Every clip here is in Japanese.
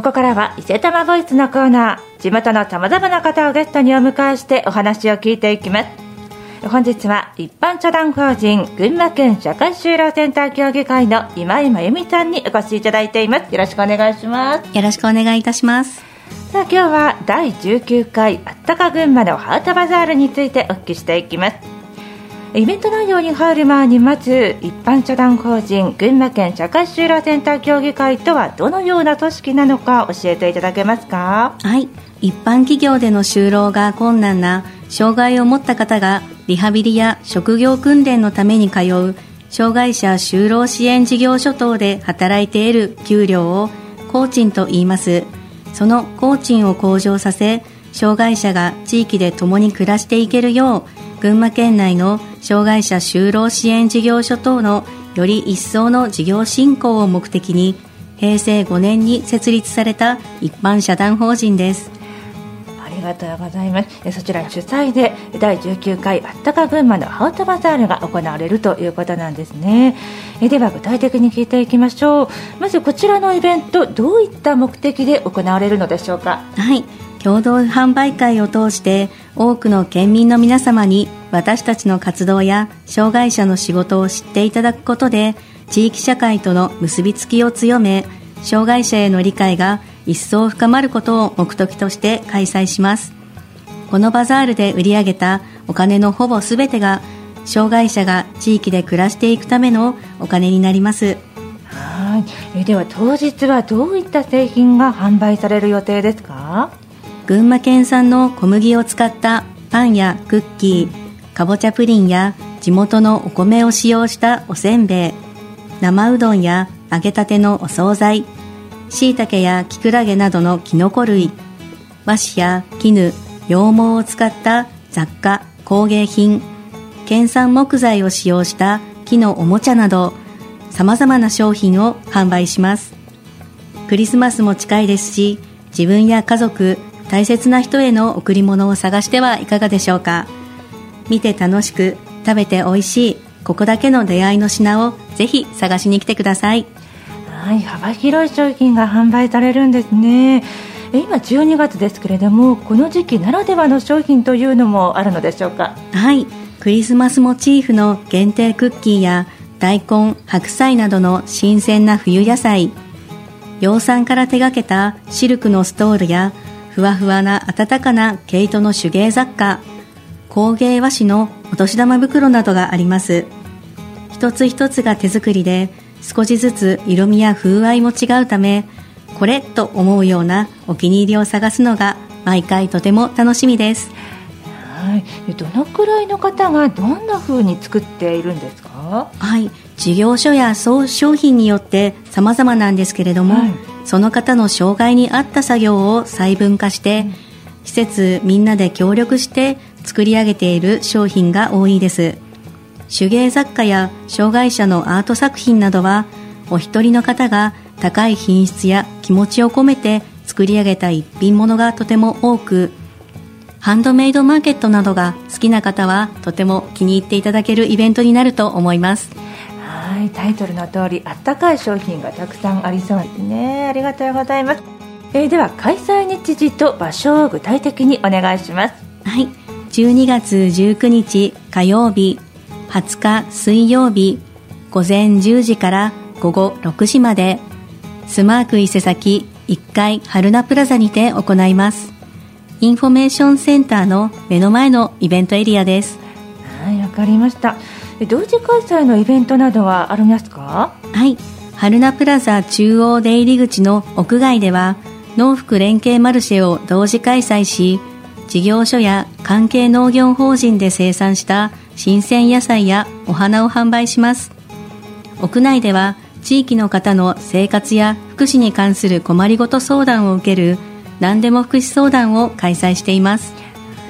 ここからは伊勢玉ボイスのコーナー。地元のさまざまな方をゲストにお迎えしてお話を聞いていきます。本日は一般社団法人群馬県社会就労センター協議会の今井真由美さんにお越しいただいています。よろしくお願いします。よろしくお願いいたします。さあ今日は第19回あったか群馬のハートバザールについてお聞きしていきますイベント内容に入る前にまず一般社団法人群馬県社会就労センター協議会とはどのような組織なのか教えていただけますか？はい。一般企業での就労が困難な障害を持った方がリハビリや職業訓練のために通う障害者就労支援事業所等で働いている給料を工賃と言います。その工賃を向上させ障害者が地域で共に暮らしていけるよう群馬県内の障害者就労支援事業所等のより一層の事業振興を目的に平成5年に設立された一般社団法人です。ありがとうございます。そちら主催で第19回あったか群馬のハートバザールが行われるということなんですね。では具体的に聞いていきましょう。まずこちらのイベントどういった目的で行われるのでしょうか？はい共同販売会を通して多くの県民の皆様に私たちの活動や障害者の仕事を知っていただくことで地域社会との結びつきを強め障害者への理解が一層深まることを目的として開催します。このバザールで売り上げたお金のほぼ全てが障害者が地域で暮らしていくためのお金になります。はい。では当日はどういった製品が販売される予定ですか？群馬県産の小麦を使ったパンやクッキー、かぼちゃプリンや地元のお米を使用したおせんべい、生うどんや揚げたてのお惣菜、椎茸やきくらげなどのきのこ類、和紙や絹、羊毛を使った雑貨、工芸品、県産木材を使用した木のおもちゃなど、様々な商品を販売します。クリスマスも近いですし、自分や家族、大切な人への贈り物を探してはいかがでしょうか。見て楽しく食べて美味しいここだけの出会いの品をぜひ探しに来てください。はい幅広い商品が販売されるんですね。今12月ですけれどもこの時期ならではの商品というのもあるのでしょうか？はい。クリスマスモチーフの限定クッキーや大根白菜などの新鮮な冬野菜。養蚕から手がけたシルクのストールやふわふわな暖かな毛糸の手芸雑貨工芸和紙のお年玉袋などがあります。一つ一つが手作りで少しずつ色味や風合いも違うためこれと思うようなお気に入りを探すのが毎回とても楽しみです。はい、どのくらいの方がどんな風に作っているんですか？はい。事業所や商品によって様々なんですけれども、はい、その方の障害に合った作業を細分化して、施設みんなで協力して作り上げている商品が多いです。手芸雑貨や障害者のアート作品などはお一人の方が高い品質や気持ちを込めて作り上げた一品物がとても多くハンドメイドマーケットなどが好きな方はとても気に入っていただけるイベントになると思います。はいタイトルの通りあったかい商品がたくさんありそうですね。ありがとうございます、えー、では開催日時と場所を具体的にお願いします。はい。12月19日火曜日20日水曜日午前10時から午後6時までスマーク伊勢崎1階榛名プラザにて行います。インフォメーションセンターの目の前のイベントエリアです。はいわかりました同時開催のイベントなどはありますか？はい。春名プラザ中央出入り口の屋外では農福連携マルシェを同時開催し事業所や関係農業法人で生産した新鮮野菜やお花を販売します。屋内では地域の方の生活や福祉に関する困りごと相談を受ける何でも福祉相談を開催しています。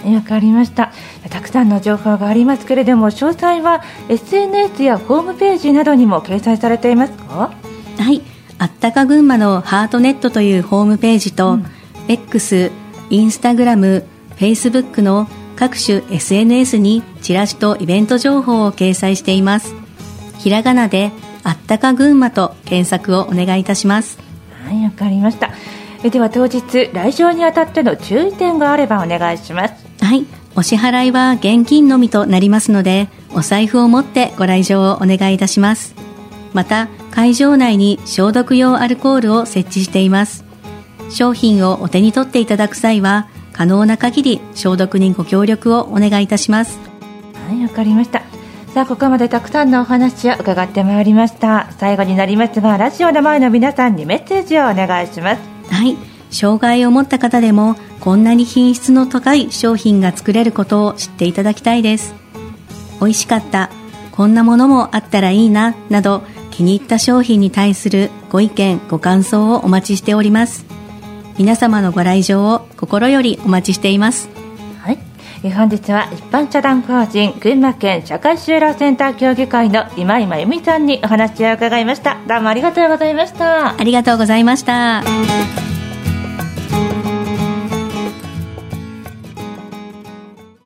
わかりました。たくさんの情報がありますけれども詳細は SNS やホームページなどにも掲載されていますかはい。あったか群馬のハートネットというホームページと、うん、X、インスタグラム、フェイスブックの各種 SNS にチラシとイベント情報を掲載しています。ひらがなであったか群馬と検索をお願いいたします。はいわかりました。では当日来場にあたっての注意点があればお願いしますはい。お支払いは現金のみとなりますのでお財布を持ってご来場をお願いいたします。また会場内に消毒用アルコールを設置しています。商品をお手に取っていただく際は可能な限り消毒にご協力をお願いいたします。はいわかりました。さあここまでたくさんのお話を伺ってまいりました。最後になりますがラジオの前の皆さんにメッセージをお願いします。はい。障害を持った方でもこんなに品質の高い商品が作れることを知っていただきたいです。美味しかった。こんなものもあったらいいななど気に入った商品に対するご意見ご感想をお待ちしております。皆様のご来場を心よりお待ちしています。はい。本日は一般社団法人群馬県社会就労センター協議会の今井真由美さんにお話を伺いました。どうもありがとうございました。ありがとうございました